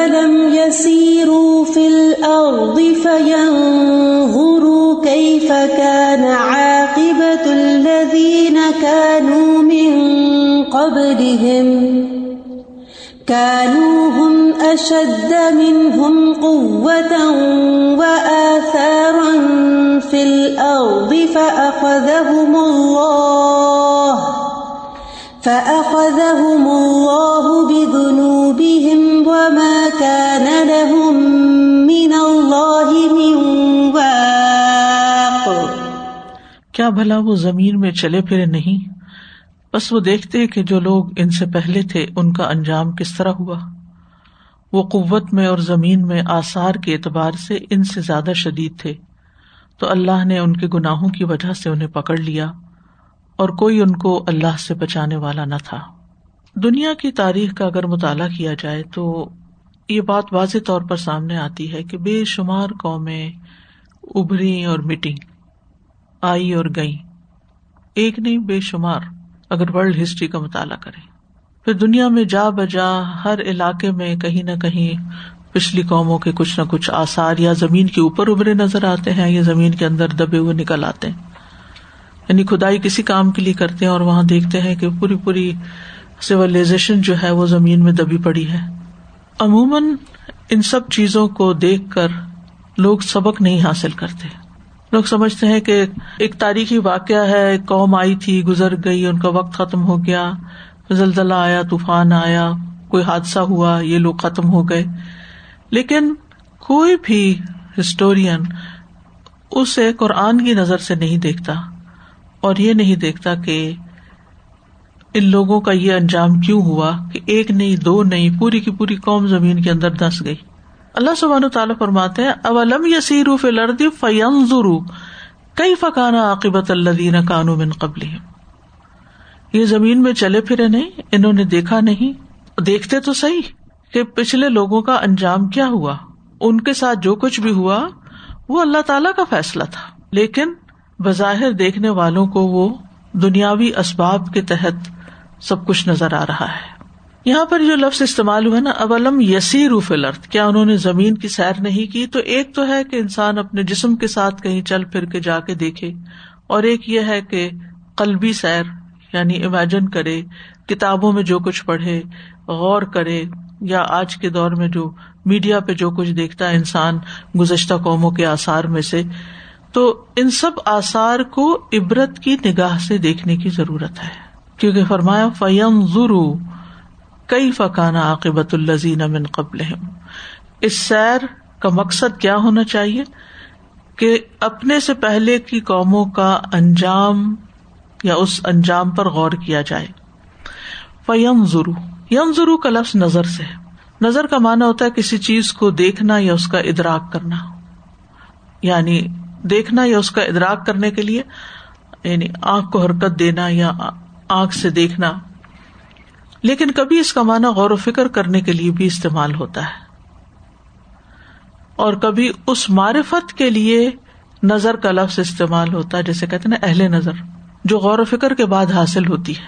أولم يسيروا في الأرض فينظروا كيف كان عاقبة الذين كانوا من قبلهم كانوا هم أشد منهم قوة وآثارا في الأرض فأخذهم الله فأخذهم الله بذنوبهم وما من الله من واق۔ کیا بھلا وہ زمین میں چلے پھرے نہیں؟ بس وہ دیکھتے کہ جو لوگ ان سے پہلے تھے، ان کا انجام کس طرح ہوا؟ وہ قوت میں اور زمین میں آثار کے اعتبار سے ان سے زیادہ شدید تھے۔ تو اللہ نے ان کے گناہوں کی وجہ سے انہیں پکڑ لیا، اور کوئی ان کو اللہ سے بچانے والا نہ تھا۔ دنیا کی تاریخ کا اگر مطالعہ کیا جائے تو یہ بات واضح طور پر سامنے آتی ہے کہ بے شمار قومیں ابری اور مٹی، آئی اور گئی ایک نہیں، بے شمار، اگر ورلڈ ہسٹری کا مطالعہ کریں۔ پھر دنیا میں جا بجا ہر علاقے میں کہیں نہ کہیں پچھلی قوموں کے کچھ نہ کچھ آسار یا زمین کے اوپر ابھرے نظر آتے ہیں، یا زمین کے اندر دبے ہوئے نکل آتے ہیں۔ یعنی کھدائی کسی کام کے لیے کرتے ہیں اور وہاں دیکھتے ہیں کہ پوری پوری سولاشن جو ہے وہ زمین میں دبی پڑی ہے۔ عموماً ان سب چیزوں کو دیکھ کر لوگ سبق نہیں حاصل کرتے۔ لوگ سمجھتے ہیں کہ ایک تاریخی واقعہ ہے قوم آئی تھی، گزر گئی، ان کا وقت ختم ہو گیا، زلزلہ آیا، طوفان آیا، کوئی حادثہ ہوا، یہ لوگ ختم ہو گئے۔ لیکن کوئی بھی ہسٹورین اسے قرآن کی نظر سے نہیں دیکھتا اور یہ نہیں دیکھتا کہ ان لوگوں کا یہ انجام کیوں ہوا کہ ایک نہیں، دو نہیں، پوری کی پوری قوم زمین کے اندر دس گئی۔ اللہ سبحان تعالیٰ فرماتے ہیں، اولم یسیر فلردی فیم ضرو کئی فکانا عاقبت اللہ کانو من قبل یہ زمین میں چلے پھرے نہیں، انہوں نے دیکھا نہیں۔ دیکھتے تو صحیح کہ پچھلے لوگوں کا انجام کیا ہوا۔ ان کے ساتھ جو کچھ بھی ہوا، وہ اللہ تعالی کا فیصلہ تھا۔ لیکن بظاہر دیکھنے والوں کو وہ دنیاوی اسباب کے تحت سب کچھ نظر آ رہا ہے۔ یہاں پر جو لفظ استعمال ہوا نا، اولم یسی روف الرد کیا انہوں نے زمین کی سیر نہیں کی؟ تو ایک تو ہے کہ انسان اپنے جسم کے ساتھ کہیں چل پھر کے جا کے دیکھے، اور ایک یہ ہے کہ قلبی سیر یعنی امیجن کرے، کتابوں میں جو کچھ پڑھے، غور کرے، یا آج کے دور میں جو میڈیا پہ جو کچھ دیکھتا ہے انسان گزشتہ قوموں کے آثار میں سے، تو ان سب آثار کو عبرت کی نگاہ سے دیکھنے کی ضرورت ہے۔ کیونکہ فرمایا فیم ضرو کئی فکانا عاقبت الزین امن قبل اس سیر کا مقصد کیا ہونا چاہیے؟ کہ اپنے سے پہلے کی قوموں کا انجام یا اس انجام پر غور کیا جائے۔ فیم ضرو یم ضرو کا لفظ نظر سے۔ نظر کا مانا ہوتا ہے کسی چیز کو دیکھنا یا اس کا ادراک کرنا۔ یعنی دیکھنا یا اس کا ادراک کرنے کے لیے یعنی آنکھ کو حرکت دینا یا آنکھ سے دیکھنا۔ لیکن کبھی اس کا معنی غور و فکر کرنے کے لیے بھی استعمال ہوتا ہے۔ اور کبھی اس معرفت کے لیے نظر کا لفظ استعمال ہوتا ہے جیسے کہتے نا اہل نظر، جو غور و فکر کے بعد حاصل ہوتی ہے۔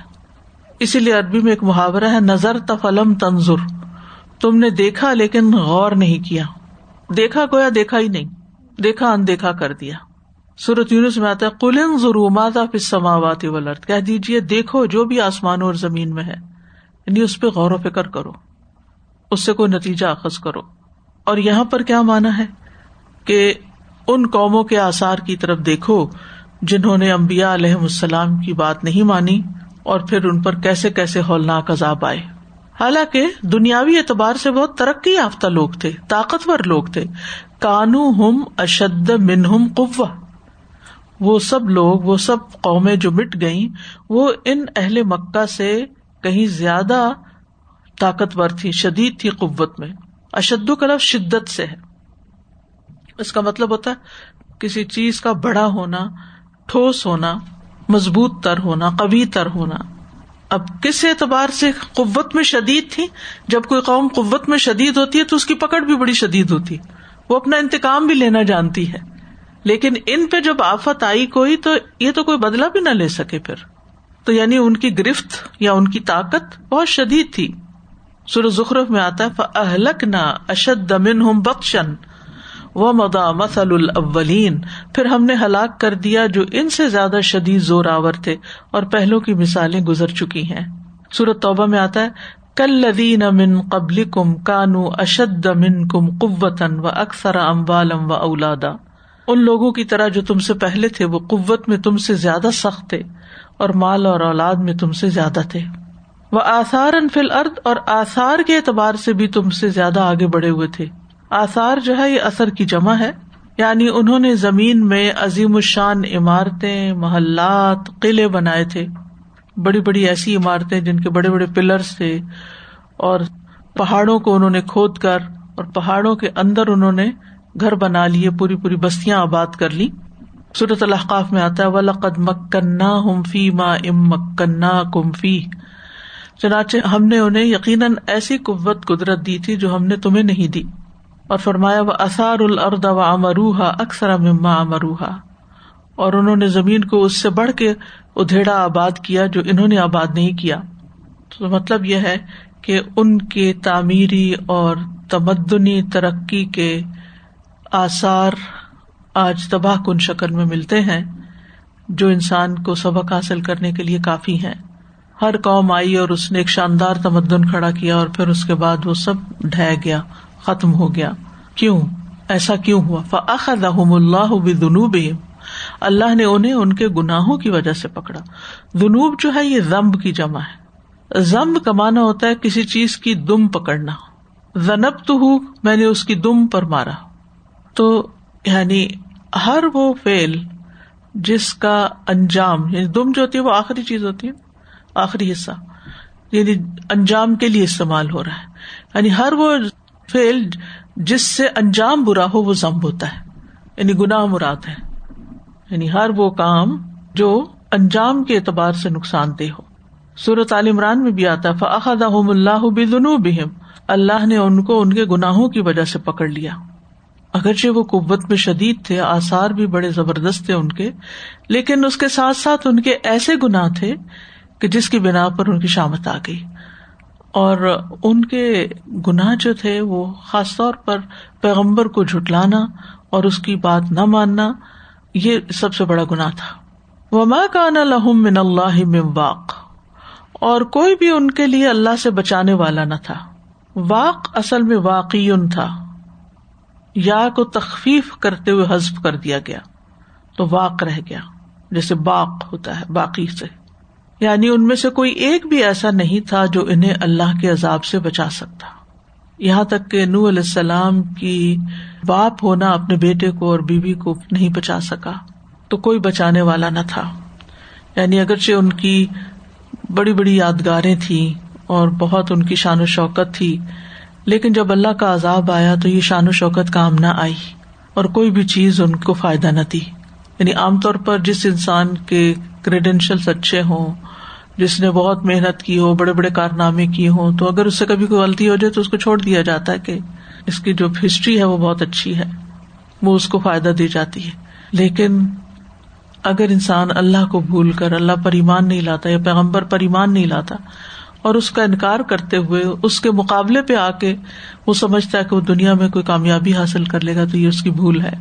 اسی لیے عربی میں ایک محاورہ ہے، نظر تفلم تنظر۔ تم نے دیکھا لیکن غور نہیں کیا۔ دیکھا گویا دیکھا ہی نہیں۔ دیکھا اندیکھا کر دیا۔ سورت یونس میں آتا ہے کلن ضرور ماتا پھر سماواتی ولرت کہہ دیجیے دیکھو جو بھی آسمان اور زمین میں ہے۔ یعنی اس پہ غور و فکر کرو۔ اس سے کوئی نتیجہ اخذ کرو۔ اور یہاں پر کیا مانا ہے؟ کہ ان قوموں کے آثار کی طرف دیکھو جنہوں نے امبیا علیہ السلام کی بات نہیں مانی اور پھر ان پر کیسے کیسے ہولناک عذاب آئے۔ حالانکہ دنیاوی اعتبار سے بہت ترقی یافتہ لوگ تھے، طاقتور لوگ تھے۔ کانو ہم اشد منہم قوا وہ سب لوگ، وہ سب قومیں جو مٹ گئی وہ ان اہل مکہ سے کہیں زیادہ طاقتور تھی، شدید تھی قوت میں۔ اشد کا لفظ شدت سے ہے۔ اس کا مطلب ہوتا ہے، کسی چیز کا بڑا ہونا، ٹھوس ہونا، مضبوط تر ہونا، قوی تر ہونا۔ اب کس اعتبار سے قوت میں شدید تھی؟ جب کوئی قوم قوت میں شدید ہوتی ہے تو اس کی پکڑ بھی بڑی شدید ہوتی وہ اپنا انتقام بھی لینا جانتی ہے۔ لیکن ان پہ جب آفت آئی کوئی تو یہ تو کوئی بدلا بھی نہ لے سکے پھر۔ تو یعنی ان کی گرفت یا ان کی طاقت بہت شدید تھی۔ سر ظخرف میں آتا ہے اہلک نہ اشد دمن ہوں بخشن و مدا مسل الاولین پھر ہم نے ہلاک کر دیا جو ان سے زیادہ شدید زور آور تھے اور پہلو کی مثالیں گزر چکی ہیں۔ سورت توبہ میں آتا ہے کل لدین امن قبل کم کانو اشد من کم قوتن و اکثر اموالم و اولادا ان لوگوں کی طرح جو تم سے پہلے تھے، وہ قوت میں تم سے زیادہ سخت تھے اور مال اور اولاد میں تم سے زیادہ تھے۔ وہ آثار فل ارد اور آثار کے اعتبار سے بھی تم سے زیادہ آگے بڑھے ہوئے تھے۔ آثار جو ہے، یہ اثر کی جمع ہے۔ یعنی انہوں نے زمین میں عظیم الشان عمارتیں، محلات، قلعے بنائے تھے۔ بڑی بڑی ایسی عمارتیں جن کے بڑے بڑے پلرس تھے اور پہاڑوں کو انہوں نے کھود کر اور پہاڑوں کے اندر انہوں نے گھر بنا لیے، پوری پوری بستیاں آباد کر لی۔ صورت الحقاف میں آتا ہے، ولقد مکنا ہم فی ما ام مکنا کم فی چنانچہ ہم نے انہیں یقیناً ایسی قوت، قدرت دی تھی جو ہم نے تمہیں نہیں دی۔ اور فرمایا وہ اثار الرد و امروہا اکثر مما امروہا اور انہوں نے زمین کو اس سے بڑھ کے ادھیڑا آباد کیا جو انہوں نے آباد نہیں کیا۔ تو مطلب یہ ہے کہ ان کے تعمیری اور تمدنی ترقی کے آثار آج تباہ کن شکل میں ملتے ہیں، جو انسان کو سبق حاصل کرنے کے لیے کافی ہے ہر قوم آئی اور اس نے ایک شاندار تمدن کھڑا کیا اور پھر اس کے بعد وہ سب ڈہ گیا، ختم ہو گیا۔ کیوں؟ ایسا کیوں ہوا؟ فخر اللہ بنوب اللہ نے انہیں ان کے گناہوں کی وجہ سے پکڑا۔ دنوب جو ہے، یہ زمب کی جمع ہے۔ زمب کمانا ہوتا ہے کسی چیز کی دم پکڑنا۔ زنب تو ہوں میں نے اس کی دم پر مارا۔ تو یعنی ہر وہ فیل جس کا انجام یعنی دم جو ہوتی ہے وہ آخری چیز ہوتی ہے، آخری حصہ یعنی انجام کے لیے استعمال ہو رہا ہے۔ یعنی ہر وہ فیل جس سے انجام برا ہو وہ ضم ہوتا ہے یعنی گناہ مراد ہے۔ یعنی ہر وہ کام جو انجام کے اعتبار سے نقصان دہ ہو۔ صورت عال عمران میں بھی آتا فاحد اللہ بہم اللہ نے ان کو ان کے گناہوں کی وجہ سے پکڑ لیا۔ اگرچہ وہ قوت میں شدید تھے، آثار بھی بڑے زبردست تھے ان کے، لیکن اس کے ساتھ ساتھ ان کے ایسے گناہ تھے کہ جس کی بنا پر ان کی شامت آ گئی۔ اور ان کے گناہ جو تھے، وہ خاص طور پر پیغمبر کو جھٹلانا اور اس کی بات نہ ماننا، یہ سب سے بڑا گناہ تھا۔ وما کا لہم من اللہ واق۔ اور کوئی بھی ان کے لیے اللہ سے بچانے والا نہ تھا۔ واق اصل میں واقعی تھا۔ یا کو تخفیف کرتے ہوئے حزف کر دیا گیا تو واق رہ گیا، جیسے باق ہوتا ہے، باقی سے۔ یعنی ان میں سے کوئی ایک بھی ایسا نہیں تھا جو انہیں اللہ کے عذاب سے بچا سکتا۔ یہاں تک کہ نو علیہ السلام کی باپ ہونا اپنے بیٹے کو اور بیوی کو نہیں بچا سکا، تو کوئی بچانے والا نہ تھا۔ یعنی اگرچہ ان کی بڑی بڑی یادگاریں تھیں اور بہت ان کی شان و شوکت تھی لیکن جب اللہ کا عذاب آیا تو یہ شان و شوکت کام نہ آئی اور کوئی بھی چیز ان کو فائدہ نہ دی۔ یعنی عام طور پر جس انسان کے کریڈینشیل اچھے ہوں، جس نے بہت محنت کی ہو، بڑے بڑے کارنامے کیے ہوں، تو اگر اس سے کبھی کوئی غلطی ہو جائے تو اس کو چھوڑ دیا جاتا ہے کہ اس کی جو ہسٹری ہے وہ بہت اچھی ہے، وہ اس کو فائدہ دی جاتی ہے۔ لیکن اگر انسان اللہ کو بھول کر، اللہ پر ایمان نہیں لاتا یا پیغمبر پر ایمان نہیں لاتا اور اس کا انکار کرتے ہوئے اس کے مقابلے پہ آ کے وہ سمجھتا ہے کہ وہ دنیا میں کوئی کامیابی حاصل کر لے گا تو یہ اس کی بھول ہے۔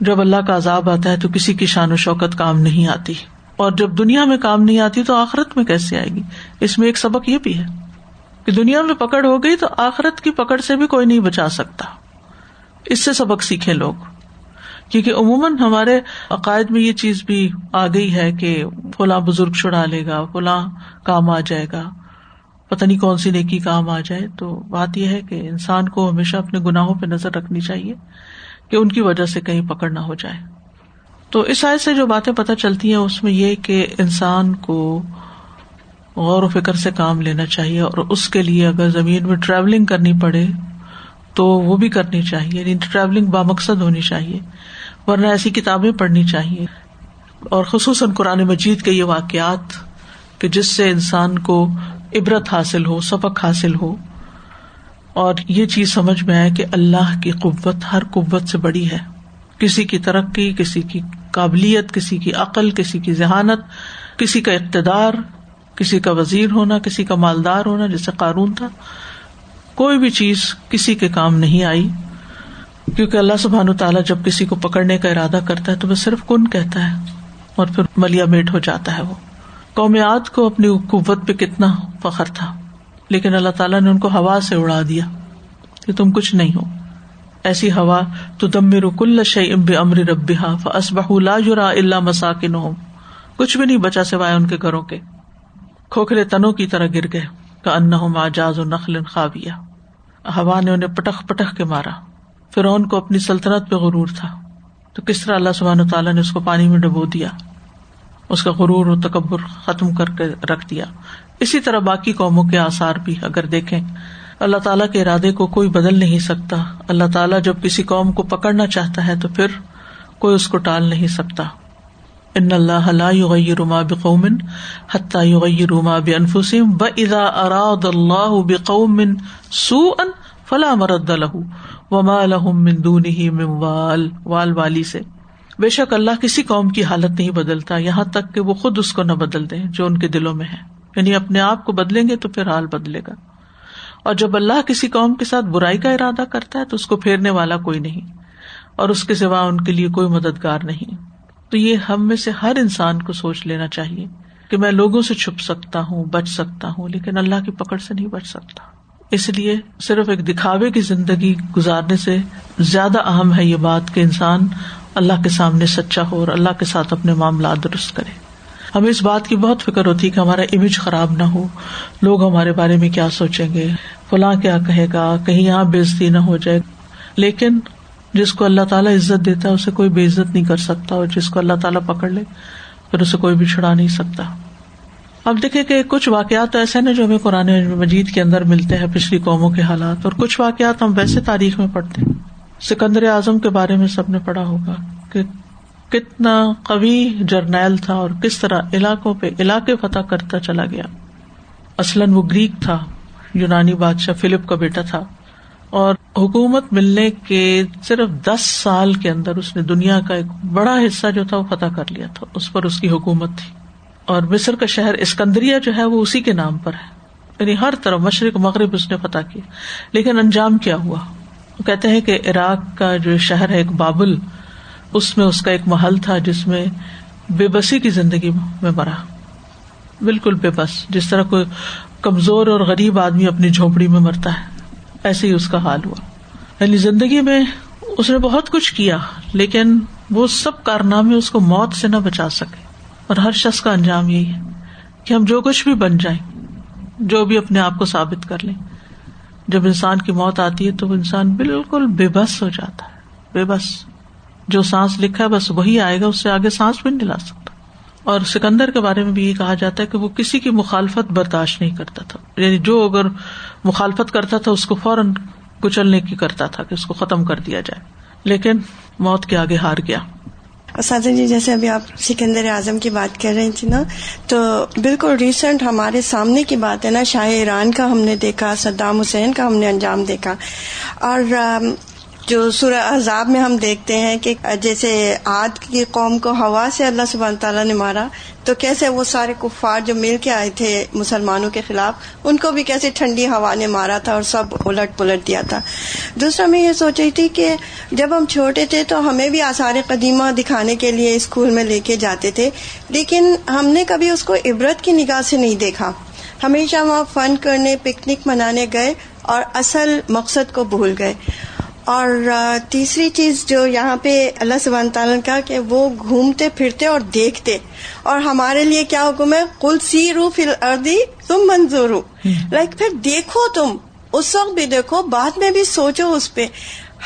جب اللہ کا عذاب آتا ہے تو کسی کی شان و شوکت کام نہیں آتی۔ اور جب دنیا میں کام نہیں آتی تو آخرت میں کیسے آئے گی؟ اس میں ایک سبق یہ بھی ہے کہ دنیا میں پکڑ ہو گئی تو آخرت کی پکڑ سے بھی کوئی نہیں بچا سکتا۔ اس سے سبق سیکھے لوگ۔ کیونکہ عموماً ہمارے عقائد میں یہ چیز بھی آ گئی ہے کہ فلاں بزرگ چھڑا لے گا، فلاں کام آ جائے گا۔ پتہ نہیں کون سی نیکی کام آ جائے، تو بات یہ ہے کہ انسان کو ہمیشہ اپنے گناہوں پہ نظر رکھنی چاہیے کہ ان کی وجہ سے کہیں پکڑ نہ ہو جائے۔ تو اس سائز سے جو باتیں پتہ چلتی ہیں، اس میں یہ کہ انسان کو غور و فکر سے کام لینا چاہیے اور اس کے لیے اگر زمین میں ٹریولنگ کرنی پڑے تو وہ بھی کرنی چاہیے یعنی ٹریولنگ بامقصد ہونی چاہیے، ورنہ ایسی کتابیں پڑھنی چاہیے۔ اور خصوصاً قرآن مجید کے یہ واقعات کہ جس سے انسان کو عبرت حاصل ہو، سبق حاصل ہو۔ اور یہ چیز سمجھ میں آئے کہ اللہ کی قوت ہر قوت سے بڑی ہے۔ کسی کی ترقی، کسی کی قابلیت، کسی کی عقل، کسی کی ذہانت، کسی کا اقتدار، کسی کا وزیر ہونا، کسی کا مالدار ہونا، جیسے قانون تھا۔ کوئی بھی چیز کسی کے کام نہیں آئی۔ کیونکہ اللہ سبحان تعالیٰ جب کسی کو پکڑنے کا ارادہ کرتا ہے تو وہ صرف کن کہتا ہے اور پھر ملیا میٹ ہو جاتا ہے وہ۔ قومیات کو اپنی قوت پہ کتنا فخر تھا، لیکن اللہ تعالیٰ نے ان کو ہوا سے اڑا دیا کہ تم کچھ نہیں ہو۔ ایسی ہوا تو دم رکل امب امر رب لا جرا اللہ مساکن ہو کچھ بھی نہیں بچا سوائے ان کے گھروں کے۔ کھوکھلے تنوں کی طرح گر گئے کا ان آجاز و نخل خوابیا ہوا نے انہیں پٹخ پٹخ کے مارا۔ فرعون کو اپنی سلطنت پہ غرور تھا۔ تو کس طرح اللہ سبحان تعالیٰ نے اس کو پانی میں ڈبو دیا؟ اس کا غرور و تکبر ختم کر کے رکھ دیا۔ اسی طرح باقی قوموں کے آسار بھی اگر دیکھیں، اللہ تعالیٰ کے ارادے کو کوئی بدل نہیں سکتا۔ اللہ تعالیٰ جب کسی قوم کو پکڑنا چاہتا ہے تو پھر کوئی اس کو ٹال نہیں سکتا۔ ان اللہ روما بقومن حتیٰ روما بے انفسم ب ادا اراد اللہ بقومن سو ان فلاں مرد الح وما الحم مندون ہی مال وال والی سے۔ بے شک اللہ کسی قوم کی حالت نہیں بدلتا، یہاں تک کہ وہ خود اس کو نہ بدل دیں جو ان کے دلوں میں ہے۔ یعنی اپنے آپ کو بدلیں گے تو پھر حال بدلے گا۔ اور جب اللہ کسی قوم کے ساتھ برائی کا ارادہ کرتا ہے تو اس کو پھیرنے والا کوئی نہیں، اور اس کے سوا ان کے لیے کوئی مددگار نہیں۔ تو یہ ہم میں سے ہر انسان کو سوچ لینا چاہیے کہ میں لوگوں سے چھپ سکتا ہوں، بچ سکتا ہوں، لیکن اللہ کی پکڑ سے نہیں بچ سکتا۔ اس لیے صرف ایک دکھاوے کی زندگی گزارنے سے زیادہ اہم ہے یہ بات کہ انسان اللہ کے سامنے سچا ہو اور اللہ کے ساتھ اپنے معاملات درست کرے۔ ہمیں اس بات کی بہت فکر ہوتی ہے کہ ہمارا امیج خراب نہ ہو۔ لوگ ہمارے بارے میں کیا سوچیں گے؟ فلاں کیا کہے گا؟ کہیں یہاں بےزتی نہ ہو جائے۔ لیکن جس کو اللہ تعالیٰ عزت دیتا ہے، اسے کوئی بے عزت نہیں کر سکتا اور جس کو اللہ تعالیٰ پکڑ لے، پھر اسے کوئی بھی چھڑا نہیں سکتا۔ اب دیکھیں کہ کچھ واقعات ایسے نا جو ہمیں قرآن مجید کے اندر ملتے ہیں پچھلی قوموں کے حالات، اور کچھ واقعات ہم ویسے تاریخ میں پڑھتے ہیں۔ سکندر اعظم کے بارے میں سب نے پڑھا ہوگا کہ کتنا قوی جرنیل تھا اور کس طرح علاقوں پہ علاقے فتح کرتا چلا گیا۔ اصلاً وہ گریک تھا، یونانی بادشاہ فلپ کا بیٹا تھا۔ اور حکومت ملنے کے صرف دس سال کے اندر اس نے دنیا کا ایک بڑا حصہ جو تھا وہ فتح کر لیا تھا، اس پر اس کی حکومت تھی۔ اور مصر کا شہر اسکندریا جو ہے وہ اسی کے نام پر ہے۔ یعنی ہر طرف مشرق مغرب اس نے فتح کیا۔ لیکن انجام کیا ہوا؟ کہتے ہیں کہ عراق کا جو شہر ہے ایک بابل، اس میں اس کا ایک محل تھا جس میں بے بسی کی زندگی میں مرا۔ بالکل بے بس، جس طرح کوئی کمزور اور غریب آدمی اپنی جھونپڑی میں مرتا ہے، ایسے ہی اس کا حال ہوا۔ یعنی زندگی میں اس نے بہت کچھ کیا، لیکن وہ سب کارنامے اس کو موت سے نہ بچا سکے۔ اور ہر شخص کا انجام یہی ہے کہ ہم جو کچھ بھی بن جائیں، جو بھی اپنے آپ کو ثابت کر لیں۔ جب انسان کی موت آتی ہے تو وہ انسان بالکل بے بس ہو جاتا ہے، بے بس۔ جو سانس لکھا ہے، بس وہی آئے گا، اس سے آگے سانس بھی نہیں لا سکتا۔ اور سکندر کے بارے میں بھی یہ کہا جاتا ہے کہ وہ کسی کی مخالفت برداشت نہیں کرتا تھا۔ یعنی جو اگر مخالفت کرتا تھا، اس کو فوراً کچلنے کی کرتا تھا کہ اس کو ختم کر دیا جائے۔ لیکن موت کے آگے ہار گیا۔ اساتذہ جی جیسے ابھی آپ سکندر اعظم کی بات کر رہی تھی نا، تو بالکل ریسنٹ ہمارے سامنے کی بات ہے نا، شاہ ایران کا ہم نے دیکھا، صدام حسین کا ہم نے انجام دیکھا اور جو سورہ عذاب میں ہم دیکھتے ہیں کہ جیسے آد کی قوم کو ہوا سے اللہ سبحانہ تعالیٰ نے مارا، تو کیسے وہ سارے کفار جو مل کے آئے تھے مسلمانوں کے خلاف، ان کو بھی کیسے ٹھنڈی ہوا نے مارا تھا اور سب الٹ پلٹ دیا تھا۔ دوسرا میں یہ سوچ رہی تھی کہ جب ہم چھوٹے تھے تو ہمیں بھی آثار قدیمہ دکھانے کے لیے اسکول میں لے کے جاتے تھے، لیکن ہم نے کبھی اس کو عبرت کی نگاہ سے نہیں دیکھا۔ ہمیشہ وہاں فن کرنے، پکنک منانے گئے اور اصل مقصد کو بھول گئے۔ اور تیسری چیز جو یہاں پہ اللہ سبحانہ تعالیٰ کا کہ وہ گھومتے پھرتے اور دیکھتے۔ اور ہمارے لیے کیا حکم ہے؟ کل سی رو فل اردی تم منظور لائک پھر دیکھو تم اس وقت بھی دیکھو بعد میں بھی سوچو اس پہ۔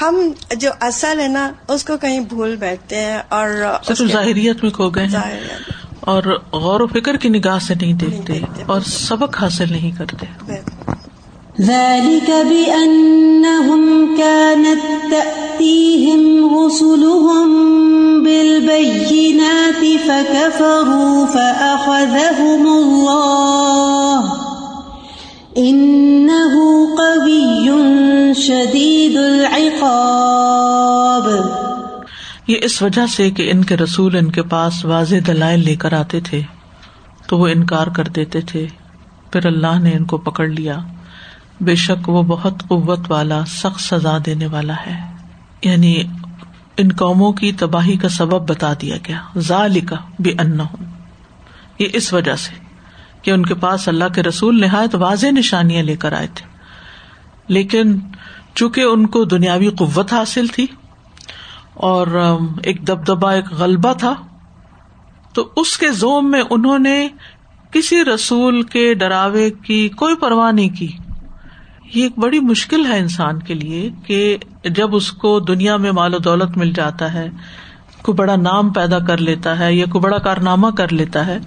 ہم جو اصل ہے نا اس کو کہیں بھول بیٹھتے ہیں اور ظاہریت میں کھو گئے اور غور و فکر کی نگاہ سے نہیں دیکھتے اور سبق حاصل نہیں کرتے۔ ذلك بأنهم كانت تأتيهم رسلهم بالبينات فكفروا فأخذهم الله. إنه قوي شديد العقاب. یہ اس وجہ سے کہ ان کے رسول ان کے پاس واضح دلائل لے کر آتے تھے تو وہ انکار کر دیتے تھے، پھر اللہ نے ان کو پکڑ لیا۔ بے شک وہ بہت قوت والا، سخت سزا دینے والا ہے۔ یعنی ان قوموں کی تباہی کا سبب بتا دیا گیا۔ ظال بے ان یہ اس وجہ سے کہ ان کے پاس اللہ کے رسول نہایت واضح نشانیاں لے کر آئے تھے۔ لیکن چونکہ ان کو دنیاوی قوت حاصل تھی اور ایک دبدبا ایک غلبہ تھا، تو اس کے زوم میں انہوں نے کسی رسول کے ڈراوے کی کوئی پرواہ نہیں کی۔ یہ ایک بڑی مشکل ہے انسان کے لیے کہ جب اس کو دنیا میں مال و دولت مل جاتا ہے کوئی بڑا نام پیدا کر لیتا ہے یا کوئی بڑا کارنامہ کر لیتا ہے،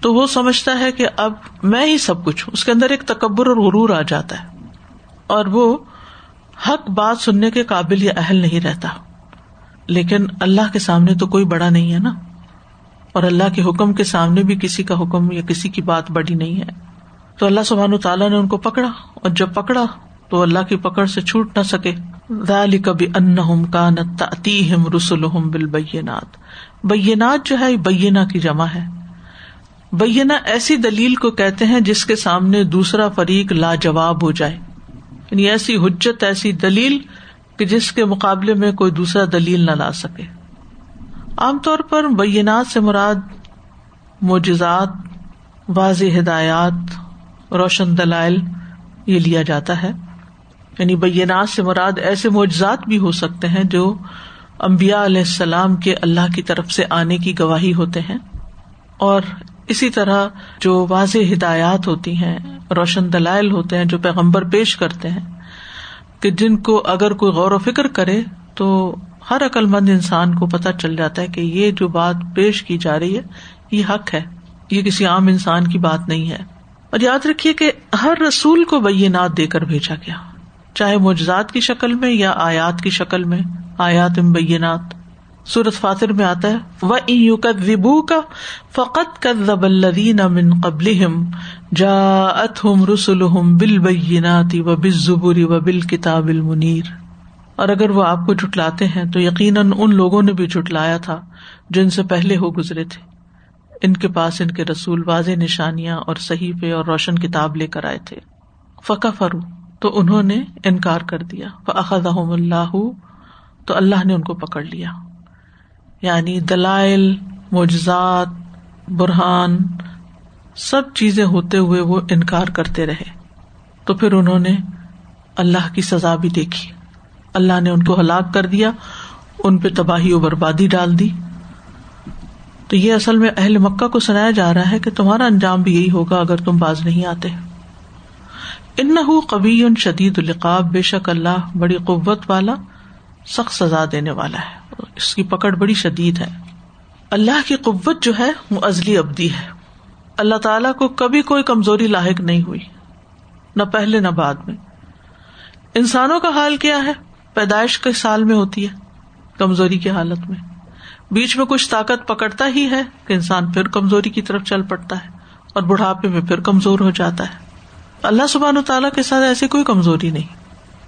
تو وہ سمجھتا ہے کہ اب میں ہی سب کچھ اس کے اندر ایک تکبر اور غرور آ جاتا ہے۔ اور وہ حق بات سننے کے قابل یا اہل نہیں رہتا۔ لیکن اللہ کے سامنے تو کوئی بڑا نہیں ہے نا۔ اور اللہ کے حکم کے سامنے بھی کسی کا حکم یا کسی کی بات بڑی نہیں ہے۔ تو اللہ سبحان تعالیٰ نے ان کو پکڑا اور جب پکڑا تو اللہ کی پکڑ سے چھوٹ نہ سکے۔ کبھی ان کا نتیم رسول بل بینات بینات جو ہے بینا کی جمع ہے۔ بینا ایسی دلیل کو کہتے ہیں جس کے سامنے دوسرا فریق لاجواب ہو جائے۔ یعنی ایسی حجت، ایسی دلیل کہ جس کے مقابلے میں کوئی دوسرا دلیل نہ لا سکے۔ عام طور پر بینات سے مراد معجزات، واضح ہدایات روشن دلائل یہ لیا جاتا ہے۔ یعنی بینات سے مراد ایسے معجزات بھی ہو سکتے ہیں جو امبیا علیہ السلام کے اللہ کی طرف سے آنے کی گواہی ہوتے ہیں۔ اور اسی طرح جو واضح ہدایات ہوتی ہیں، روشن دلائل ہوتے ہیں جو پیغمبر پیش کرتے ہیں کہ جن کو اگر کوئی غور و فکر کرے تو ہر عقل مند انسان کو پتہ چل جاتا ہے کہ یہ جو بات پیش کی جا رہی ہے، یہ حق ہے۔ یہ کسی عام انسان کی بات نہیں ہے۔ اور یاد رکھیے کہ ہر رسول کو بینات دے کر بھیجا گیا۔ چاہے معجزات کی شکل میں یا آیات کی شکل میں، آیات بینات۔ سورت فاتر میں آتا ہے وہ یو کبو کا فقت الدین امن قبل جا اتم رسول بل بیناتی و بل زبری و بل کتاب المنیر اور اگر وہ آپ کو جٹلاتے ہیں تو یقیناً ان لوگوں نے بھی جٹلایا تھا جو ان سے پہلے ہو گزرے تھے۔ ان کے پاس ان کے رسول واضح نشانیاں اور صحیح اور روشن کتاب لے کر آئے تھے۔ فقہ فرو تو انہوں نے انکار کر دیا۔ فخذ اللہ تو اللہ نے ان کو پکڑ لیا۔ یعنی دلائل، معجزات، برہان، سب چیزیں ہوتے ہوئے وہ انکار کرتے رہے۔ تو پھر انہوں نے اللہ کی سزا بھی دیکھی۔ اللہ نے ان کو ہلاک کر دیا، ان پہ تباہی و بربادی ڈال دی۔ تو یہ اصل میں اہل مکہ کو سنایا جا رہا ہے کہ تمہارا انجام بھی یہی ہوگا اگر تم باز نہیں آتے۔ ان نہ ان شدید القاب بے شک اللہ بڑی قوت والا، سخت سزا دینے والا ہے۔ اس کی پکڑ بڑی شدید ہے۔ اللہ کی قوت جو ہے، وہ ازلی ابدی ہے۔ اللہ تعالی کو کبھی کوئی کمزوری لاحق نہیں ہوئی، نہ پہلے نہ بعد میں۔ انسانوں کا حال کیا ہے؟ پیدائش کے سال میں ہوتی ہے، کمزوری کی حالت میں۔ بیچ میں کچھ طاقت پکڑتا ہی ہے کہ انسان پھر کمزوری کی طرف چل پڑتا ہے اور بڑھاپے میں پھر کمزور ہو جاتا ہے۔ اللہ سبحان و تعالیٰ کے ساتھ ایسی کوئی کمزوری نہیں۔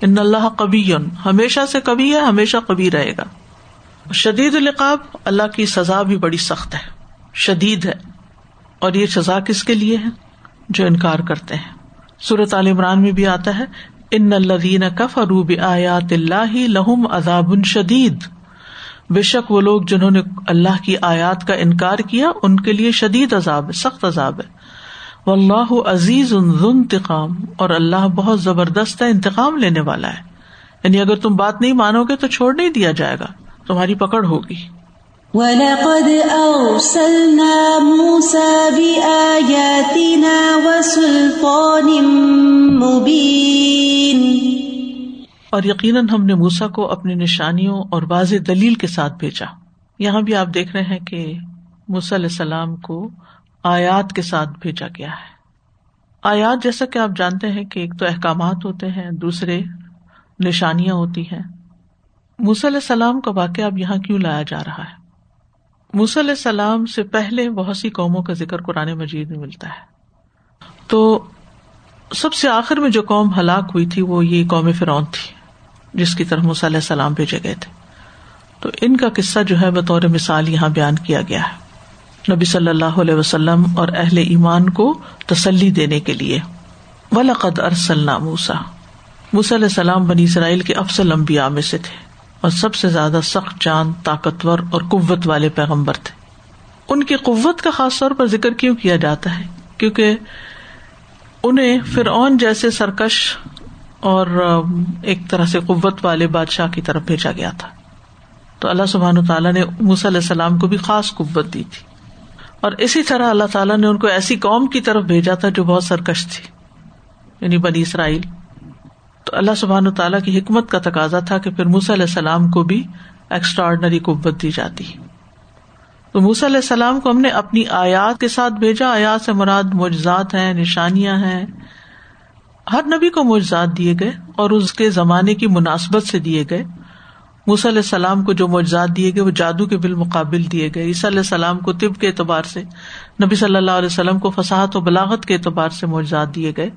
ان اللہ کبھی ہمیشہ سے کبھی ہے، ہمیشہ کبھی رہے گا۔ شدید القاب اللہ کی سزا بھی بڑی سخت ہے۔ شدید ہے۔ اور یہ سزا کس کے لیے ہے؟ جو انکار کرتے ہیں۔ صورت عال عمران میں بھی آتا ہے، ان الدین کف اروب آیات اللہ لہم عذاب شدید۔ بے شک وہ لوگ جنہوں نے اللہ کی آیات کا انکار کیا، ان کے لیے شدید عذاب ہے، سخت عذاب ہے۔ وہ اللہ عزیز انتقام، اور اللہ بہت زبردست ہے انتقام لینے والا ہے۔ یعنی اگر تم بات نہیں مانو گے تو چھوڑ نہیں دیا جائے گا، تمہاری پکڑ ہوگی۔ وَلَقَدْ أَرْسَلْنَا مُوسَى بِآيَاتِنَا وَسُلْطَانٍ مُبِينٍ اور یقیناً ہم نے موسا کو اپنی نشانیوں اور واضح دلیل کے ساتھ بھیجا۔ یہاں بھی آپ دیکھ رہے ہیں کہ موسی علیہ السلام کو آیات کے ساتھ بھیجا گیا ہے۔ آیات جیسا کہ آپ جانتے ہیں کہ ایک تو احکامات ہوتے ہیں، دوسرے نشانیاں ہوتی ہیں۔ علیہ السلام کا واقعہ اب یہاں کیوں لایا جا رہا ہے؟ علیہ السلام سے پہلے بہت سی قوموں کا ذکر قرآن مجید میں ملتا ہے۔ تو سب سے آخر میں جو قوم ہلاک ہوئی تھی وہ یہ قوم فرعون تھی۔ جس کی طرف علیہ السلام بھیجے گئے تھے۔ تو ان کا قصہ جو ہے بطور مثال یہاں بیان کیا گیا ہے۔ نبی صلی اللہ علیہ وسلم اور اہل ایمان کو تسلی دینے کے لیے۔ ولقد ارسلنا موسا موسی علیہ السلام بنی اسرائیل کے افسل انبیاء میں سے تھے اور سب سے زیادہ سخت چاند طاقتور اور قوت والے پیغمبر تھے۔ ان کی قوت کا خاص طور پر ذکر کیوں کیا جاتا ہے؟ کیونکہ انہیں فرعون جیسے سرکش اور ایک طرح سے قوت والے بادشاہ کی طرف بھیجا گیا تھا۔ تو اللہ سبحان تعالیٰ نے موسی علیہ السلام کو بھی خاص قوت دی تھی۔ اور اسی طرح اللہ تعالیٰ نے ان کو ایسی قوم کی طرف بھیجا تھا جو بہت سرکش تھی۔ یعنی بنی اسرائیل۔ تو اللہ سبحان تعالیٰ کی حکمت کا تقاضا تھا کہ پھر موسی علیہ السلام کو بھی ایکسٹرا آرڈنری قوت دی جاتی۔ تو موسی علیہ السلام کو ہم نے اپنی آیات کے ساتھ بھیجا۔ آیات سے مراد معجزات ہیں، نشانیاں ہیں۔ ہر نبی کو معجزات دیے گئے اور اس کے زمانے کی مناسبت سے دیے گئے۔ موسی علیہ السلام کو جو معجزات دیے گئے، وہ جادو کے بالمقابل دیے گئے۔ عیسیٰ علیہ السلام کو طب کے اعتبار سے، نبی صلی اللہ علیہ وسلم کو فساحت و بلاغت کے اعتبار سے معجزات دیے گئے۔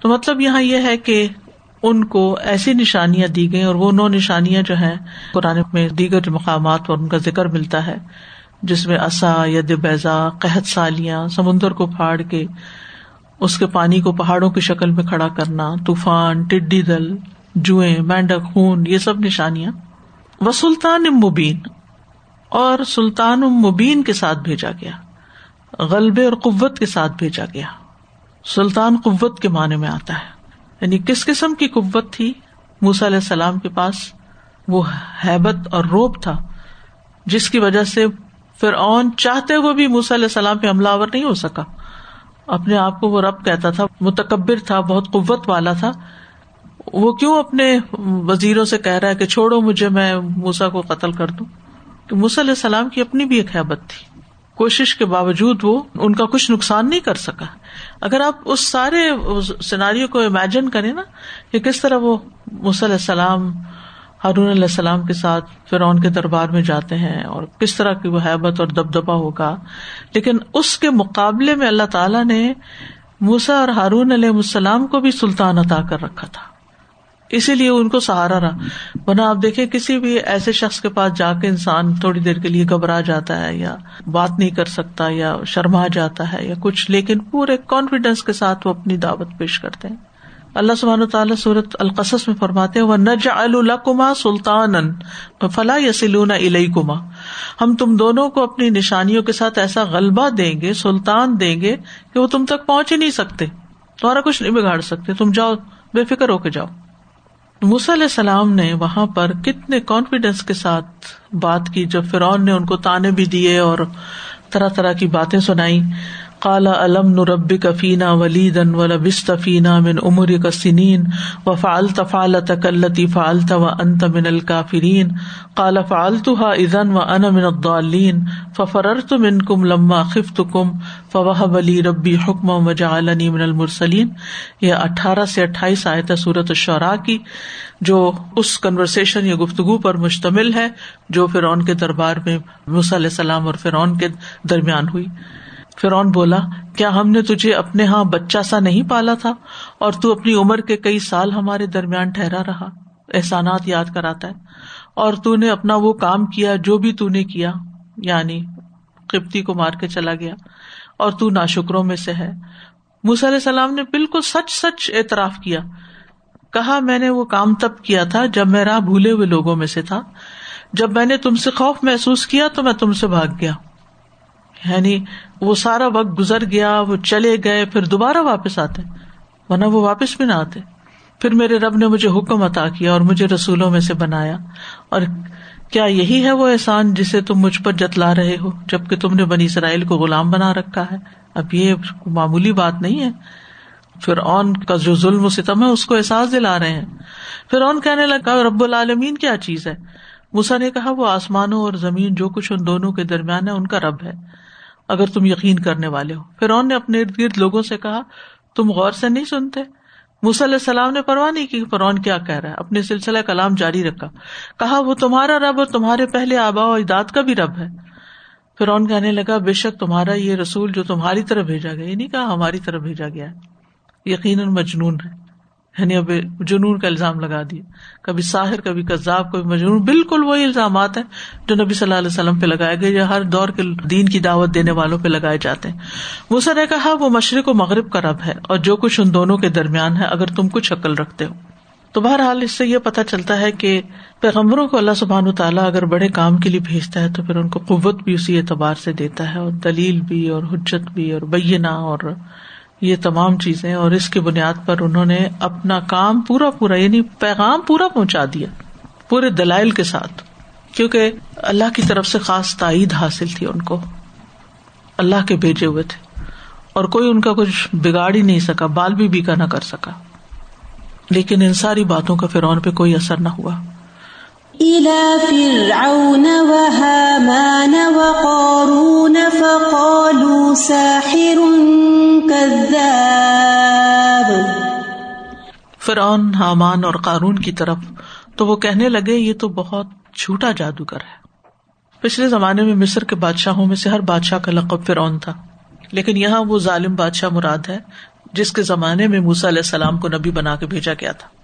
تو مطلب یہاں یہ ہے کہ ان کو ایسی نشانیاں دی گئی اور وہ نو نشانیاں جو ہیں، قرآن میں دیگر مقامات پر ان کا ذکر ملتا ہے۔ جس میں اصا ید بیزا قحط سالیاں، سمندر کو پھاڑ کے اس کے پانی کو پہاڑوں کی شکل میں کھڑا کرنا، طوفان، ٹڈی دل، جوئیں، مینڈک، خون، یہ سب نشانیاں۔ وہ سلطان مبین، اور سلطان مبین کے ساتھ بھیجا گیا۔ غلبے اور قوت کے ساتھ بھیجا گیا۔ سلطان قوت کے معنی میں آتا ہے۔ یعنی کس قسم کی قوت تھی؟ موسی علیہ السلام کے پاس وہ حیبت اور روب تھا، جس کی وجہ سے پھر اون چاہتے ہوئے بھی موسی علیہ السلام پہ حملہ آور نہیں ہو سکا۔ اپنے آپ کو وہ رب کہتا تھا، متکبر تھا، بہت قوت والا تھا۔ وہ کیوں اپنے وزیروں سے کہہ رہا ہے کہ چھوڑو مجھے، میں موسا کو قتل کر دوں؟ کہ موسی علیہ السلام کی اپنی بھی ایک حیبت تھی۔ کوشش کے باوجود وہ ان کا کچھ نقصان نہیں کر سکا۔ اگر آپ اس سارے سیناریو کو امیجن کریں نا، کہ کس طرح وہ علیہ السلام ہارون علیہ السلام کے ساتھ فرعون کے دربار میں جاتے ہیں اور کس طرح کی وہ حیبت اور دبدبا ہوگا۔ لیکن اس کے مقابلے میں اللہ تعالیٰ نے موسا اور ہارون علیہ السلام کو بھی سلطان عطا کر رکھا تھا۔ اسی لیے ان کو سہارا رہا۔ ورنہ آپ دیکھیں کسی بھی ایسے شخص کے پاس جا کے انسان تھوڑی دیر کے لیے گھبرا جاتا ہے یا بات نہیں کر سکتا یا شرما جاتا ہے یا کچھ، لیکن پورے کانفیڈینس کے ساتھ وہ اپنی دعوت پیش کرتے ہیں۔ اللہ سبحانہ تعالیٰ صورت القصص میں فرماتے وہ نج الکما سلطان فلاح یسلون علیہ ہم تم دونوں کو اپنی نشانیوں کے ساتھ ایسا غلبہ دیں گے، سلطان دیں گے کہ وہ تم تک پہنچ ہی نہیں سکتے، تمہارا کچھ نہیں بگاڑ سکتے، تم جاؤ، بے فکر ہو کے جاؤ۔ موسی علیہ السلام نے وہاں پر کتنے کانفیڈینس کے ساتھ بات کی، جب فرعون نے ان کو تانے بھی دیے اور طرح طرح کی باتیں سنائی۔ کالا علم نربی کفینا ولیدن و لبستفینا من عمر کا سنین و فعلت فعلت کلتی فعلت و انت من الکافرین قال، فعلتها اذن و انا من الضالین ففررت منکم لما خفتکم فوهب لي ربی حکم وجعلنی من المرسلین یہ اٹھارہ سے اٹھائیس آیت سورت الشعراء کی، جو اس کنورسیشن یا گفتگو پر مشتمل ہے جو فرعون کے دربار میں موسی علیہ السلام اور فرعون کے درمیان ہوئی۔ فرون بولا، کیا ہم نے تجھے اپنے یہاں بچہ سا نہیں پالا تھا؟ اور تو اپنی عمر کے کئی سال ہمارے درمیان ٹھہرا رہا، احسانات یاد کراتا ہے۔ اور تو نے اپنا وہ کام کیا جو بھی تو نے کیا یعنی قبطی کو مار کے چلا گیا۔ اور تو نا شکروں میں سے ہے۔ علیہ السلام نے بالکل سچ سچ اعتراف کیا۔ کہا، میں نے وہ کام تب کیا تھا جب میں راہ بھولے ہوئے لوگوں میں سے تھا۔ جب میں نے تم سے خوف محسوس کیا تو میں تم سے بھاگ گیا۔ یعنی وہ سارا وقت گزر گیا، وہ چلے گئے، پھر دوبارہ واپس آتے۔ ورنہ وہ واپس بھی نہ آتے۔ پھر میرے رب نے مجھے حکم عطا کیا اور مجھے رسولوں میں سے بنایا۔ اور کیا یہی ہے وہ احسان جسے تم مجھ پر جتلا رہے ہو، جبکہ تم نے بنی اسرائیل کو غلام بنا رکھا ہے؟ اب یہ معمولی بات نہیں ہے۔ پھر اون کا جو ظلم و ستم ہے، اس کو احساس دلا رہے ہیں۔ پھر اون کہنے لگا، رب العالمین کیا چیز ہے؟ موسا نے کہا، وہ آسمانوں اور زمین، جو کچھ ان دونوں کے درمیان ہے، ان کا رب ہے۔ اگر تم یقین کرنے والے ہو۔ پھر نے اپنے ارد گرد لوگوں سے کہا، تم غور سے نہیں سنتے۔ علیہ السلام نے پرواہ نہیں کی فرعون کیا کہہ رہا ہے۔ اپنے سلسلہ کلام جاری رکھا۔ کہا، وہ تمہارا رب اور تمہارے پہلے آبا و اجداد کا بھی رب ہے۔ فرعون کہنے لگا، بے شک تمہارا یہ رسول جو تمہاری طرف بھیجا گیا یہ یعنی نہیں کہا، ہماری طرف بھیجا گیا ہے۔ یقیناً مجنون ہے۔ یعنی اب جنون کا الزام لگا دیا۔ کبھی ساحر، کبھی کذاب، کبھی مجنون، بالکل وہی الزامات ہیں جو نبی صلی اللہ علیہ وسلم پہ لگائے گئے یا ہر دور کے دین کی دعوت دینے والوں پہ لگائے جاتے ہیں۔ موسا نے کہا، وہ مشرق و مغرب کا رب ہے اور جو کچھ ان دونوں کے درمیان ہے، اگر تم کچھ عقل رکھتے ہو۔ تو بہرحال اس سے یہ پتا چلتا ہے کہ پیغمبروں کو اللہ سبحان تعالیٰ اگر بڑے کام کے لیے بھیجتا ہے، تو پھر ان کو قوت بھی اسی اعتبار سے دیتا ہے اور دلیل بھی اور حجت بھی اور بینا اور یہ تمام چیزیں اور اس کی بنیاد پر انہوں نے اپنا کام پورا پورا یعنی پیغام پورا پہنچا دیا، پورے دلائل کے ساتھ، کیونکہ اللہ کی طرف سے خاص تائید حاصل تھی ان کو۔ اللہ کے بھیجے ہوئے تھے، اور کوئی ان کا کچھ بگاڑ ہی نہیں سکا، بال بھی بیکا نہ کر سکا۔ لیکن ان ساری باتوں کا فرعون پہ کوئی اثر نہ ہوا۔ فرعون حامان اور قارون کی طرف تو وہ کہنے لگے، یہ تو بہت چھوٹا جادوگر ہے۔ پچھلے زمانے میں مصر کے بادشاہوں میں سے ہر بادشاہ کا لقب فرعون تھا۔ لیکن یہاں وہ ظالم بادشاہ مراد ہے، جس کے زمانے میں موسا علیہ السلام کو نبی بنا کے بھیجا گیا تھا۔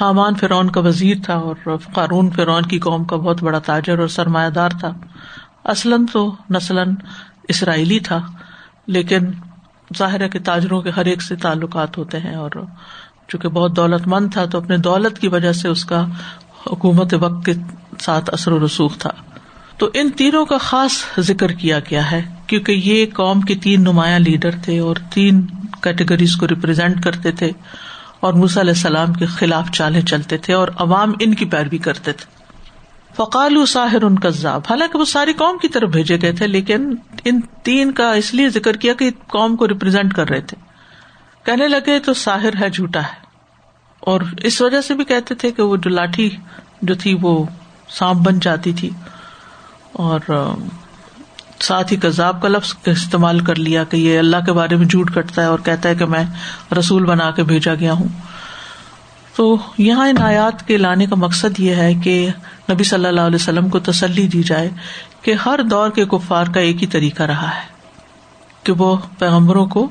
حامان فرعون کا وزیر تھا اور قارون فرعون کی قوم کا بہت بڑا تاجر اور سرمایہ دار تھا۔ اصلاً تو نسلاً اسرائیلی تھا، لیکن ظاہر کے تاجروں کے ہر ایک سے تعلقات ہوتے ہیں اور چونکہ بہت دولت مند تھا تو اپنے دولت کی وجہ سے اس کا حکومت وقت کے ساتھ اثر و رسوخ تھا۔ تو ان تینوں کا خاص ذکر کیا گیا ہے، کیونکہ یہ قوم کے تین نمایاں لیڈر تھے اور تین کیٹیگریز کو ریپرزینٹ کرتے تھے۔ اور موسی علیہ السلام کے خلاف چالے چلتے تھے اور عوام ان کی پیروی کرتے تھے۔ فقال ساحر ان کذاب۔ حالانکہ وہ ساری قوم کی طرف بھیجے گئے تھے، لیکن ان تین کا اس لیے ذکر کیا کہ قوم کو ریپرزینٹ کر رہے تھے۔ کہنے لگے، تو ساحر ہے، جھوٹا ہے۔ اور اس وجہ سے بھی کہتے تھے کہ وہ جو لاٹھی جو تھی، وہ سانپ بن جاتی تھی۔ اور ساتھ ہی کذاب کا لفظ استعمال کر لیا کہ یہ اللہ کے بارے میں جھوٹ کٹتا ہے اور کہتا ہے کہ میں رسول بنا کے بھیجا گیا ہوں۔ تو یہاں ان آیات کے لانے کا مقصد یہ ہے کہ نبی صلی اللہ علیہ وسلم کو تسلی دی جائے کہ ہر دور کے کفار کا ایک ہی طریقہ رہا ہے کہ وہ پیغمبروں کو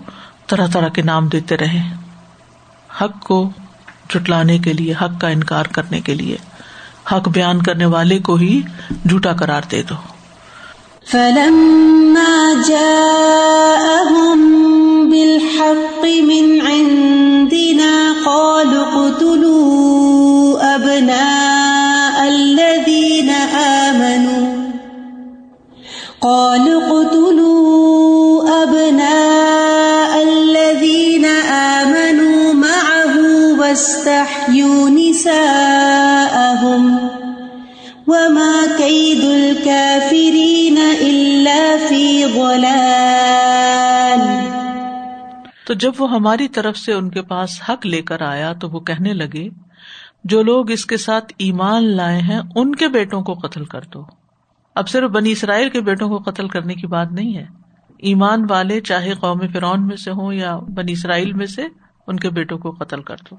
طرح طرح کے نام دیتے رہے، حق کو چٹلانے کے لیے، حق کا انکار کرنے کے لیے، حق بیان کرنے والے کو ہی جھوٹا قرار دے دو۔ فلما جاءهم بالحق من عندنا قالوا اقتلوا أبناء الذين تو جب وہ ہماری طرف سے ان کے پاس حق لے کر آیا تو وہ کہنے لگے، جو لوگ اس کے ساتھ ایمان لائے ہیں، ان کے بیٹوں کو قتل کر دو۔ اب صرف بنی اسرائیل کے بیٹوں کو قتل کرنے کی بات نہیں ہے۔ ایمان والے چاہے قوم فرعون میں سے ہوں یا بنی اسرائیل میں سے، ان کے بیٹوں کو قتل کر دو۔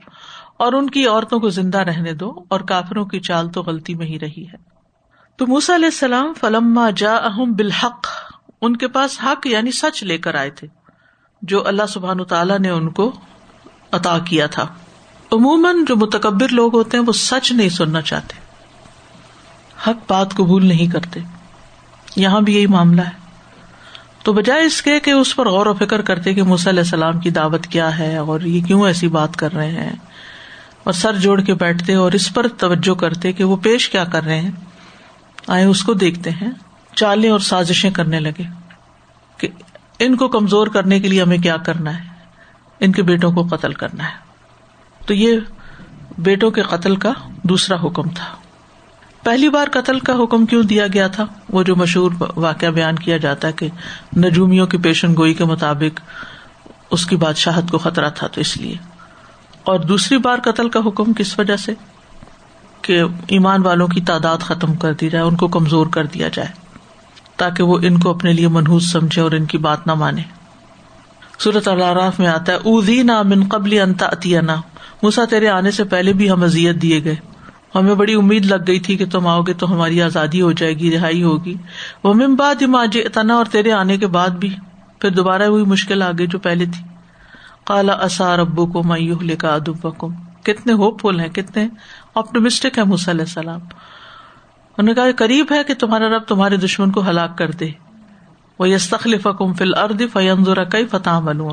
اور ان کی عورتوں کو زندہ رہنے دو اور کافروں کی چال تو غلطی میں ہی رہی ہے۔ تو موسا علیہ السلام فلما جا اہم بالحق۔ ان کے پاس حق یعنی سچ لے کر آئے تھے، جو اللہ سبحان تعالیٰ نے ان کو عطا کیا تھا۔ عموماً جو متکبر لوگ ہوتے ہیں، وہ سچ نہیں سننا چاہتے۔ حق بات قبول نہیں کرتے۔ یہاں بھی یہی معاملہ ہے۔ تو بجائے اس کے کہ اس پر غور و فکر کرتے کہ موسی علیہ السلام کی دعوت کیا ہے اور یہ کیوں ایسی بات کر رہے ہیں، اور سر جوڑ کے بیٹھتے اور اس پر توجہ کرتے کہ وہ پیش کیا کر رہے ہیں۔ آئے اس کو دیکھتے ہیں۔ چالیں اور سازشیں کرنے لگے کہ ان کو کمزور کرنے کے لیے ہمیں کیا کرنا ہے؟ ان کے بیٹوں کو قتل کرنا ہے۔ تو یہ بیٹوں کے قتل کا دوسرا حکم تھا۔ پہلی بار قتل کا حکم کیوں دیا گیا تھا؟ وہ جو مشہور واقعہ بیان کیا جاتا ہے کہ نجومیوں کی پیشن گوئی کے مطابق اس کی بادشاہت کو خطرہ تھا تو اس لیے۔ اور دوسری بار قتل کا حکم کس وجہ سے؟ کہ ایمان والوں کی تعداد ختم کر دی جائے، ان کو کمزور کر دیا جائے۔ تاکہ وہ ان کو اپنے لیے منحوس سمجھے اور ان کی بات نہ مانے۔ صورت اللہ میں آتا ہے ادی نا من قبل انتا اتینا موسا تیرے آنے سے پہلے بھی ہم ازیت دیے گئے۔ ہمیں بڑی امید لگ گئی تھی کہ تم آؤ گے تو ہماری آزادی ہو جائے گی، رہائی ہوگی۔ وہ مم باد ماج اتنا اور تیرے آنے کے بعد بھی۔ پھر دوبارہ وہی مشکل آ گئی جو پہلے تھی۔ کالا اصار ابو کو میو لے کا ادب کتنے ہوپ فل ہیں، کتنے آپٹومسٹک ہے موسی علیہ السلام۔ انہوں نے کہا قریب ہے کہ تمہارا رب تمہارے دشمن کو ہلاک کر دے۔ وہ یس تخلیف کم فل ارد فیمزور کئی فتح بنو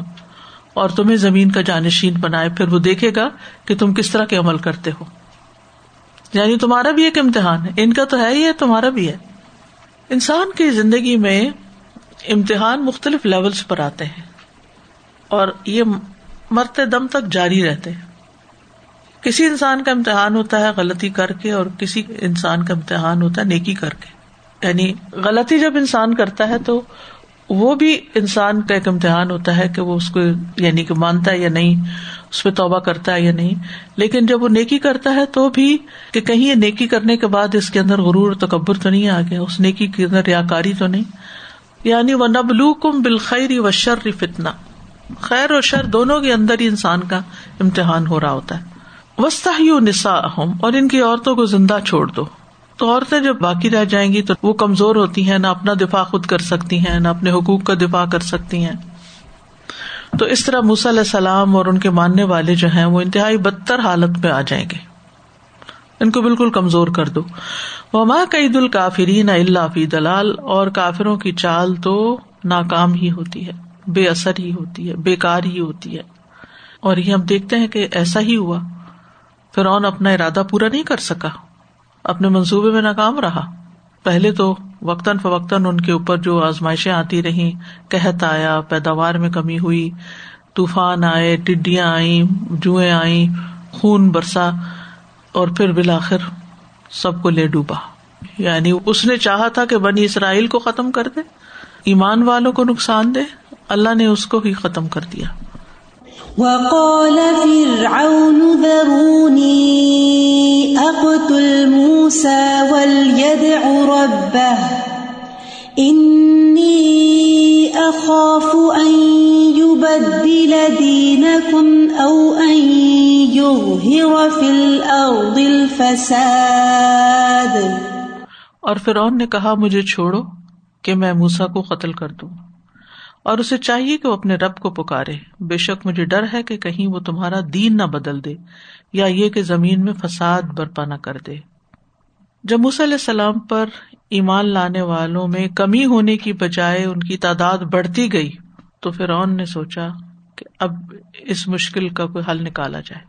اور تمہیں زمین کا جانشین بنائے، پھر وہ دیکھے گا کہ تم کس طرح کے عمل کرتے ہو۔ یعنی تمہارا بھی ایک امتحان ہے۔ ان کا تو ہے ہی ہے، تمہارا بھی ہے۔ انسان کی زندگی میں امتحان مختلف لیولس پر آتے ہیں۔ اور یہ مرتے دم تک جاری رہتے ہیں۔ کسی انسان کا امتحان ہوتا ہے غلطی کر کے اور کسی انسان کا امتحان ہوتا ہے نیکی کر کے۔ یعنی غلطی جب انسان کرتا ہے تو وہ بھی انسان کا ایک امتحان ہوتا ہے کہ وہ اس کو یعنی کہ مانتا ہے یا نہیں، اس پہ توبہ کرتا ہے یا نہیں۔ لیکن جب وہ نیکی کرتا ہے تو بھی کہ کہیں یہ نیکی کرنے کے بعد اس کے اندر غرور تکبر تو نہیں آ گیا، اس نیکی کے اندر ریا کاری تو نہیں۔ یعنی وہ نبلو کم بالخری و شر فتنا خیر اور شر دونوں کے اندر ہی انسان کا امتحان ہو رہا ہوتا ہے۔ وسطی نسا ہوں اور ان کی عورتوں کو زندہ چھوڑ دو۔ تو عورتیں جب باقی رہ جائیں گی تو وہ کمزور ہوتی ہیں، نہ اپنا دفاع خود کر سکتی ہیں، نہ اپنے حقوق کا دفاع کر سکتی ہیں۔ تو اس طرح موسی علیہ السلام اور ان کے ماننے والے جو ہیں، وہ انتہائی بدتر حالت میں آ جائیں گے۔ ان کو بالکل کمزور کر دو۔ وہ ماں قید الکافرین اللہ فی دلال۔ اور کافروں کی چال تو ناکام ہی ہوتی ہے، بے اثر ہی ہوتی ہے بےکار ہی ہوتی ہے۔ اور یہ ہم دیکھتے ہیں کہ ایسا ہی ہوا۔ فرعون اپنا ارادہ پورا نہیں کر سکا۔ اپنے منصوبے میں ناکام رہا۔ پہلے تو وقتاً فوقتاً ان کے اوپر جو آزمائشیں آتی رہی قحط آیا، پیداوار میں کمی ہوئی، طوفان آئے، ٹڈیاں آئی جوئیں آئی خون برسا، اور پھر بالآخر سب کو لے ڈوبا۔ یعنی اس نے چاہا تھا کہ بنی اسرائیل کو ختم کر دے۔ ایمان والوں کو نقصان دے، اللہ نے اس کو ہی ختم کر دیا۔ وقال فرعون ذروني أقتل موسى وليدع ربه. إني أخاف أن يبدل دينكم أو أن يظهر في الأرض الفساد. اور فرعون نے کہا، مجھے چھوڑو کہ میں موسا کو قتل کر دوں۔ اور اسے چاہیے کہ وہ اپنے رب کو پکارے۔ بے شک مجھے ڈر ہے کہ کہیں وہ تمہارا دین نہ بدل دے یا یہ کہ زمین میں فساد برپا نہ کر دے۔ جب علیہ السلام پر ایمان لانے والوں میں کمی ہونے کی بجائے ان کی تعداد بڑھتی گئی تو فرعون نے سوچا کہ اب اس مشکل کا کوئی حل نکالا جائے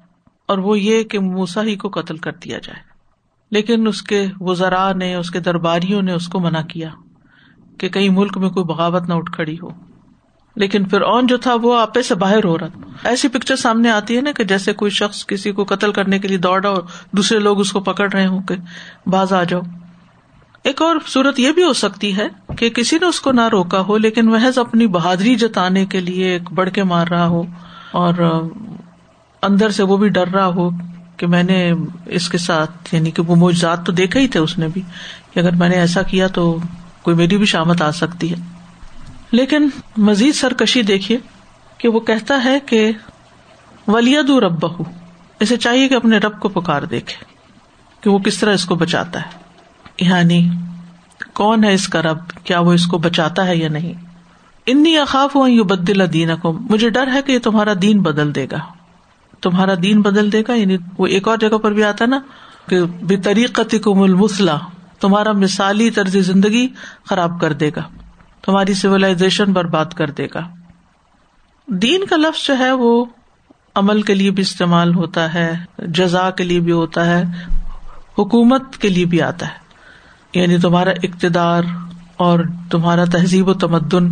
اور وہ یہ کہ موسا ہی کو قتل کر دیا جائے۔ لیکن اس کے وزرا نے، اس کے درباریوں نے اس کو منع کیا کہ کہیں ملک میں کوئی بغاوت نہ اٹھ کھڑی ہو۔ لیکن پھر اون جو تھا وہ آپے سے باہر ہو رہا تھا۔ ایسی پکچر سامنے آتی ہے نا کہ جیسے کوئی شخص کسی کو قتل کرنے کے لیے دوڑا اور دوسرے لوگ اس کو پکڑ رہے ہوں کہ باز آ جاؤ۔ ایک اور صورت یہ بھی ہو سکتی ہے کہ کسی نے اس کو نہ روکا ہو، لیکن محض اپنی بہادری جتانے کے لیے ایک بڑھ کے مار رہا ہو اور اندر سے وہ بھی ڈر رہا ہو کہ میں نے اس کے ساتھ یعنی کہ وہ موجات تو دیکھے ہی تھے اس نے بھی، کہ اگر میں نے ایسا کیا تو کوئی میری بھی شامت آ سکتی ہے۔ لیکن مزید سرکشی دیکھیے کہ وہ کہتا ہے کہ ولید رب بہ اسے چاہیے کہ اپنے رب کو پکار دیکھے، کہ وہ کس طرح اس کو بچاتا ہے۔ یعنی کون ہے اس کا رب؟ کیا وہ اس کو بچاتا ہے یا نہیں؟ انی اخاف ہوں یو بدل دین کو مجھے ڈر ہے کہ یہ تمہارا دین بدل دے گا۔ تمہارا دین بدل دے گا؟ یعنی وہ ایک اور جگہ پر بھی آتا نا کہ بے طریقت کو تمہارا مثالی طرز زندگی خراب کر دے گا۔ تمہاری سولاشن برباد کر دے گا۔ دین کا لفظ جو ہے وہ عمل کے لیے بھی استعمال ہوتا ہے، جزا کے لیے بھی ہوتا ہے، حکومت کے لیے بھی آتا ہے۔ یعنی تمہارا اقتدار اور تمہارا تہذیب و تمدن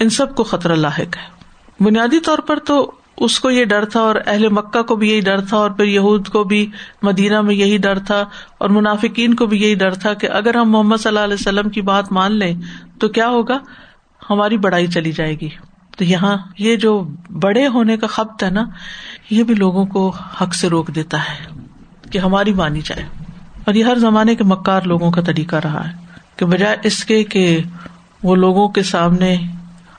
ان سب کو خطرہ لاحق ہے۔ بنیادی طور پر تو اس کو یہ ڈر تھا اور اہل مکہ کو بھی یہی ڈر تھا اور پھر یہود کو بھی مدینہ میں یہی ڈر تھا اور منافقین کو بھی یہی ڈر تھا کہ اگر ہم محمد صلی اللہ علیہ وسلم کی بات مان لیں تو کیا ہوگا؟ ہماری بڑائی چلی جائے گی۔ تو یہاں یہ جو بڑے ہونے کا خبت ہے نا، یہ بھی لوگوں کو حق سے روک دیتا ہے کہ ہماری مانی جائے۔ اور یہ ہر زمانے کے مکار لوگوں کا طریقہ رہا ہے۔ کہ بجائے اس کے کہ وہ لوگوں کے سامنے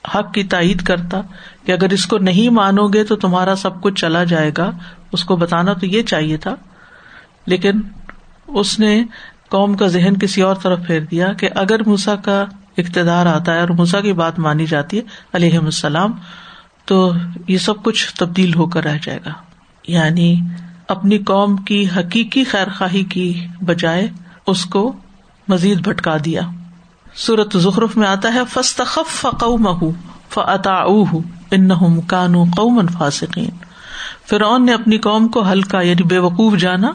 حق کی تائید کرتا کہ اگر اس کو نہیں مانو گے تو تمہارا سب کچھ چلا جائے گا۔ اس کو بتانا تو یہ چاہیے تھا۔ لیکن اس نے قوم کا ذہن کسی اور طرف پھیر دیا کہ اگر موسا کا اقتدار آتا ہے اور موسا کی بات مانی جاتی ہے علیہ السلام، تو یہ سب کچھ تبدیل ہو کر رہ جائے گا۔ یعنی اپنی قوم کی حقیقی خیر خواہی کی بجائے اس کو مزید بھٹکا دیا۔ سورت زخرف میں آتا ہے فستخف مہ فعتا کانو قومن فاسقین۔ فرعون نے اپنی قوم کو ہلکا یعنی بے وقوف جانا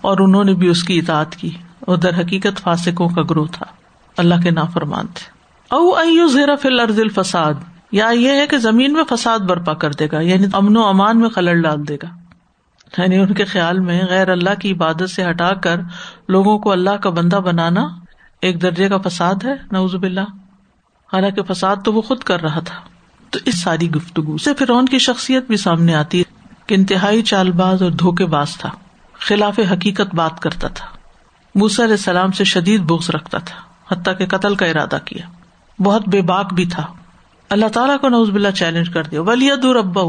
اور انہوں نے بھی اس کی اطاعت کی۔ اور در حقیقت فاسقوں کا گروہ تھا۔ اللہ کے نافرمان تھے۔ او ایو زیرا فل ارد الفساد، یا یہ ہے کہ زمین میں فساد برپا کر دے گا یعنی امن و امان میں خلل ڈال دے گا۔ یعنی ان کے خیال میں غیر اللہ کی عبادت سے ہٹا کر لوگوں کو اللہ کا بندہ بنانا ایک درجے کا فساد ہے نوز باللہ۔ حالانکہ فساد تو وہ خود کر رہا تھا۔ تو اس ساری گفتگو سے فرعون کی شخصیت بھی سامنے آتی ہے کہ انتہائی چال باز اور دھوکے باز تھا۔ خلاف حقیقت بات کرتا تھا۔ موسا علیہ السلام سے شدید بغض رکھتا تھا، حتیٰ کہ قتل کا ارادہ کیا۔ بہت بے باک بھی تھا۔ اللہ تعالیٰ کو نوز بلا چیلنج کر دیا۔ ولی دور ابا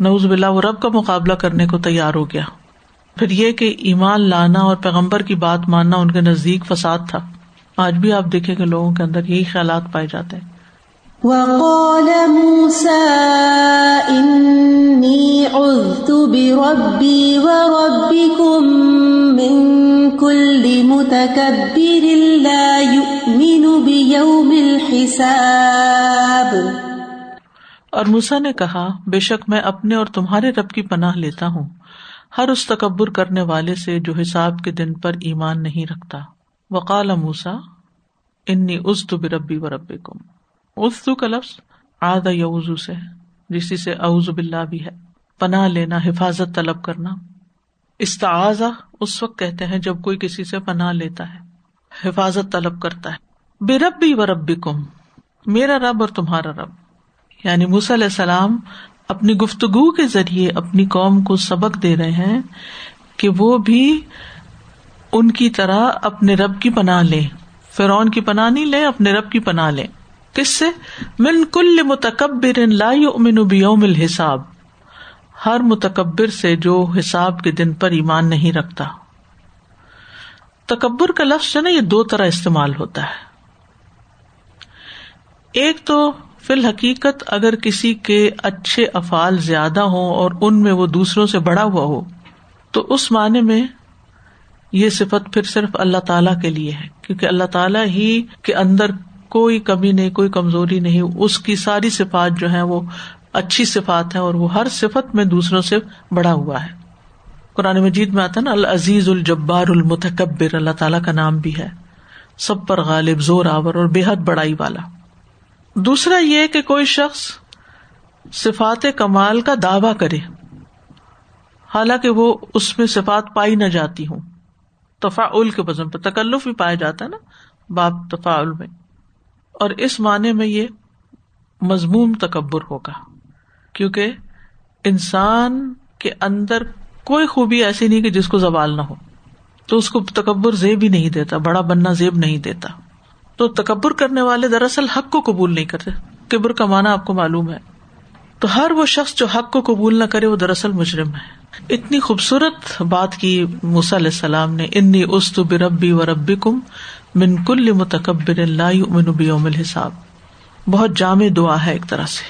نوز بلا وہ رب کا مقابلہ کرنے کو تیار ہو گیا۔ پھر یہ کہ ایمان لانا اور پیغمبر کی بات ماننا ان کے نزدیک فساد تھا۔ آج بھی آپ دیکھیں کہ لوگوں کے اندر یہی خیالات پائے جاتے ہیں۔ وقال موسى إني عذت بربي وربكم من كل متكبر لا يؤمن بيوم الحساب۔ اور موسا نے کہا بے شک میں اپنے اور تمہارے رب کی پناہ لیتا ہوں۔ ہر اس تکبر کرنے والے سے جو حساب کے دن پر ایمان نہیں رکھتا۔ وقال موسا انی ازت بربی و رب کم ازو کا لفظ آدھا یوزو سے جسی سے اعوذ باللہ بھی ہے۔ پناہ لینا، حفاظت طلب کرنا۔ استعاذہ اس وقت کہتے ہیں جب کوئی کسی سے پناہ لیتا ہے، حفاظت طلب کرتا ہے۔ بے رب و رب کم میرا رب اور تمہارا رب۔ یعنی موسی علیہ السلام اپنی گفتگو کے ذریعے اپنی قوم کو سبق دے رہے ہیں کہ وہ بھی ان کی طرح اپنے رب کی پناہ لے فرعون کی پناہ نہیں لے اپنے رب کی پناہ لے کس سے، من کل متکبر لا یؤمن بیوم الحساب۔ ہر متکبر سے جو حساب کے دن پر ایمان نہیں رکھتا۔ تکبر کا لفظ جو نا، یہ دو طرح استعمال ہوتا ہے۔ ایک تو فی الحقیقت اگر کسی کے اچھے افعال زیادہ ہوں اور ان میں وہ دوسروں سے بڑا ہوا ہو، تو اس معنی میں یہ صفت پھر صرف اللہ تعالی کے لیے ہے، کیونکہ اللہ تعالیٰ ہی کے اندر کوئی کمی نہیں، کوئی کمزوری نہیں، اس کی ساری صفات جو ہے وہ اچھی صفات ہے اور وہ ہر صفت میں دوسروں سے بڑا ہوا ہے۔ قرآن مجید میں آتا نا، العزیز الجبار المتکبر، اللہ تعالیٰ کا نام بھی ہے، سب پر غالب، زور آور اور بے حد بڑائی والا۔ دوسرا یہ کہ کوئی شخص صفات کمال کا دعوی کرے، حالانکہ وہ اس میں صفات پائی نہ جاتی ہوں۔ تفا کے وزن پہ تکلف بھی پایا جاتا ہے نا باپ تفا میں۔ اور اس معنی میں یہ مضموم تکبر ہوگا، کیونکہ انسان کے اندر کوئی خوبی ایسی نہیں کہ جس کو زوال نہ ہو۔ تو اس کو تکبر زیب ہی نہیں دیتا، بڑا بننا زیب نہیں دیتا۔ تو تکبر کرنے والے دراصل حق کو قبول نہیں کرتے۔ کبر کا مانا آپ کو معلوم ہے۔ تو ہر وہ شخص جو حق کو قبول نہ کرے، وہ دراصل مجرم ہے۔ اتنی خوبصورت بات کی موسی علیہ السلام نے، انی است بربی و ربی کم من کل متکبر بیوم الحساب. بہت جامع دعا ہے ایک طرح سے۔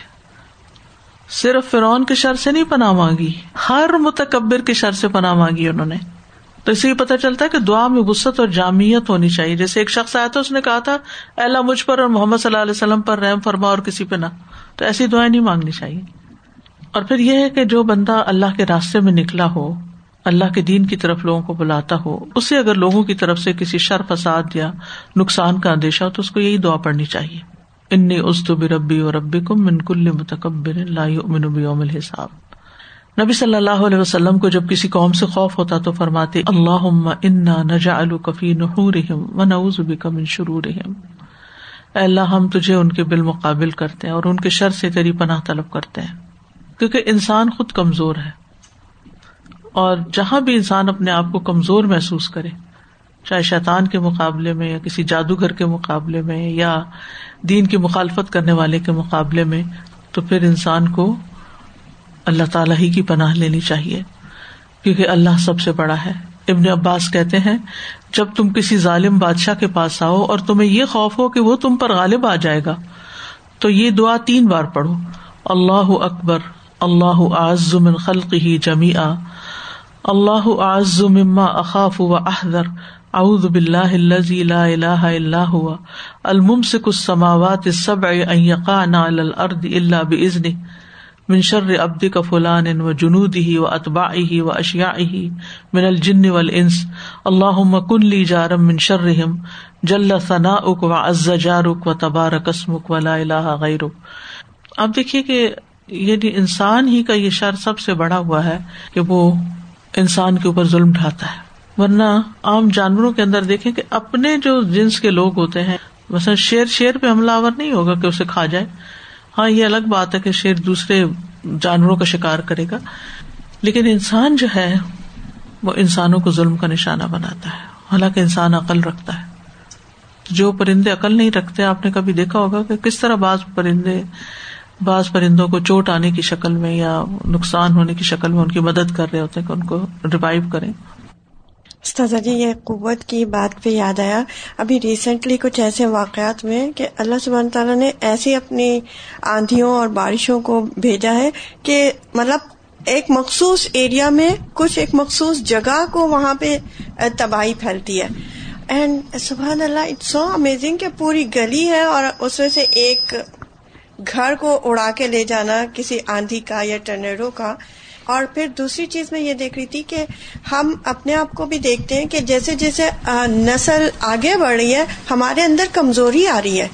صرف فرعون کے شر سے نہیں پناہ مانگی، ہر متکبر کے شر سے پناہ مانگی انہوں نے۔ تو اسے پتا چلتا ہے کہ دعا میں وسط اور جامعت ہونی چاہیے۔ جیسے ایک شخص آیا تھا، اس نے کہا تھا اللہ، مجھ پر اور محمد صلی اللہ علیہ وسلم پر رحم فرما اور کسی پہ نہ۔ تو ایسی دعائیں نہیں مانگنی چاہیے۔ اور پھر یہ ہے کہ جو بندہ اللہ کے راستے میں نکلا ہو، اللہ کے دین کی طرف لوگوں کو بلاتا ہو، اسے اگر لوگوں کی طرف سے کسی شر، فساد یا نقصان کا اندیشہ ہو، تو اس کو یہی دعا پڑنی چاہیے۔ ان است ربی اور ربی کو منکل متکبر الحساب۔ نبی صلی اللہ علیہ وسلم کو جب کسی قوم سے خوف ہوتا تو فرماتے اللہ انا نجا الکفی نحور و نوز من شرور اللہ، ہم تجھے ان کے بالمقابل کرتے ہیں اور ان کے شر سے تیری پناہ طلب کرتے ہیں۔ کیونکہ انسان خود کمزور ہے۔ اور جہاں بھی انسان اپنے آپ کو کمزور محسوس کرے، چاہے شیطان کے مقابلے میں یا کسی جادوگر کے مقابلے میں یا دین کی مخالفت کرنے والے کے مقابلے میں، تو پھر انسان کو اللہ تعالی ہی کی پناہ لینی چاہیے، کیونکہ اللہ سب سے بڑا ہے۔ ابن عباس کہتے ہیں، جب تم کسی ظالم بادشاہ کے پاس آؤ اور تمہیں یہ خوف ہو کہ وہ تم پر غالب آ جائے گا، تو یہ دعا تین بار پڑھو۔ اللہ اکبر، اللہ من خلق ہی جمی اللہ اعز مما اخاف و احذر۔ اعوذ باللہ الذي لا الہ الا هو۔ الممسك السماوات السبع ان يقعن على الارض الا باذنه من شر عبدك فلان وجنوده واتباعه واشياعه من الجن والانس. اللهم كن لي جارا من شرهم جل ثناؤك وعز جارك وتبارك اسمك ولا اله غيرك اب دیکھیے کہ یعنی انسان ہی کا یہ شر سب سے بڑا ہوا ہے کہ وہ انسان کے اوپر ظلم ڈھاتا ہے. ورنہ عام جانوروں کے اندر دیکھیں کہ اپنے جو جنس کے لوگ ہوتے ہیں، مثلاً شیر شیر پہ حملہ آور نہیں ہوگا کہ اسے کھا جائے ہاں یہ الگ بات ہے کہ شیر دوسرے جانوروں کا شکار کرے گا۔ لیکن انسان جو ہے، وہ انسانوں کو ظلم کا نشانہ بناتا ہے۔ حالانکہ انسان عقل رکھتا ہے۔ جو پرندے عقل نہیں رکھتے، آپ نے کبھی دیکھا ہوگا کہ کس طرح بعض پرندے، بعض پرندوں کو چوٹ آنے کی شکل میں یا نقصان ہونے کی شکل میں ان کی مدد کر رہے ہوتے ہیں کہ ان کو ریوائو کریں۔ جی یہ قوت کی بات پہ یاد آیا۔ ابھی ریسنٹلی کچھ ایسے واقعات میں کہ اللہ سبحانہ تعالیٰ نے ایسی اپنی آندھیوں اور بارشوں کو بھیجا ہے کہ مطلب ایک مخصوص ایریا میں کچھ ایک مخصوص جگہ کو وہاں پہ تباہی پھیلتی ہے۔ اینڈ سبحان اللہ اٹس سو امیزنگ کہ پوری گلی ہے اور اس میں سے ایک گھر کو اڑا کے لے جانا کسی آندھی کا یا ٹرنیڈو کا۔ اور پھر دوسری چیز میں یہ دیکھ رہی تھی کہ ہم اپنے آپ کو بھی دیکھتے ہیں کہ جیسے جیسے نسل آگے بڑھ رہی ہے، ہمارے اندر کمزوری آ رہی ہے۔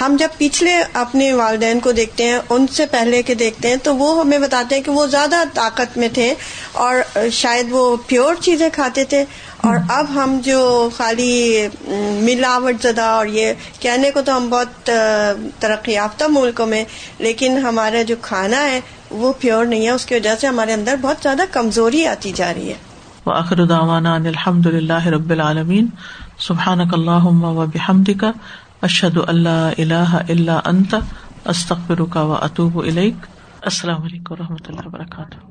ہم جب پچھلے اپنے والدین کو دیکھتے ہیں، ان سے پہلے کے دیکھتے ہیں، تو وہ ہمیں بتاتے ہیں کہ وہ زیادہ طاقت میں تھے اور شاید وہ پیور چیزیں کھاتے تھے۔ اور اب ہم جو خالی ملاوٹ زدہ اور یہ کہنے کو تو ہم بہت ترقی یافتہ ملکوں میں، لیکن ہمارا جو کھانا ہے وہ پیور نہیں ہے، اس کی وجہ سے ہمارے اندر بہت زیادہ کمزوری آتی جا رہی ہے۔ وآخر دعوانا ان الحمد للہ رب العالمین۔ سبحانک اللہم و بحمدک، اشہد اللہ الہ الا انت، استغفرک و اتوب الیک۔ السلام علیکم و رحمۃ اللہ وبرکاتہ۔